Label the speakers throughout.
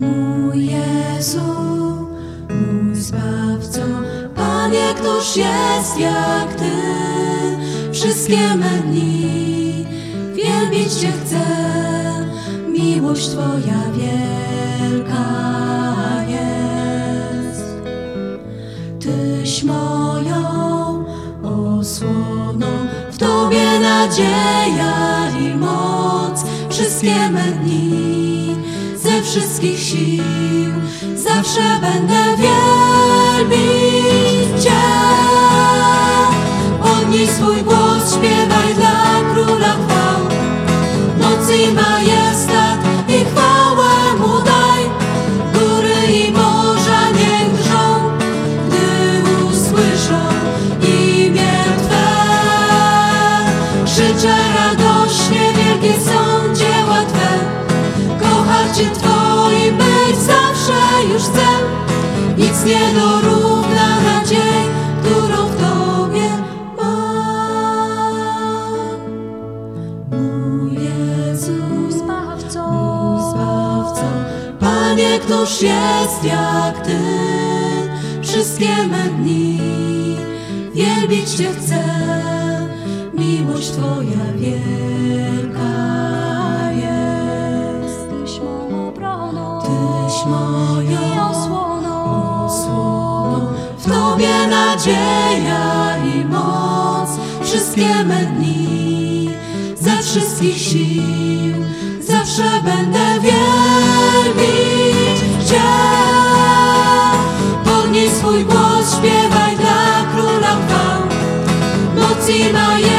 Speaker 1: Mój Jezu, mój Zbawco, Panie, któż jest jak Ty? Wszystkie me dni wielbić Cię chcę, miłość Twoja wielka jest. Tyś moją osłoną, w Tobie nadzieja i moc. Wszystkie me dni, wszystkich sił, zawsze będę wielbić Cię. Podnieś swój głos, śpiewaj dla Króla chwał. Moc i majestat i chwałę Mu daj. Góry i morza niech drżą, gdy usłyszą imię Twe. Krzyczę radośnie, wielkie są Nic nie dorówna nadziei, którą w Tobie mam. Mój Jezu,
Speaker 2: Zbawco,
Speaker 1: mój Zbawco, Panie, któż jest jak Ty? Wszystkie me dni wielbić Cię chcę, miłość Twoja wielka nadzieja i moc. Wszystkie me dni, ze wszystkich sił, zawsze będę wielbić Cię. Podnieś swój głos, śpiewaj dla Króla chwał. Moc i majestat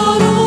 Speaker 1: adoro.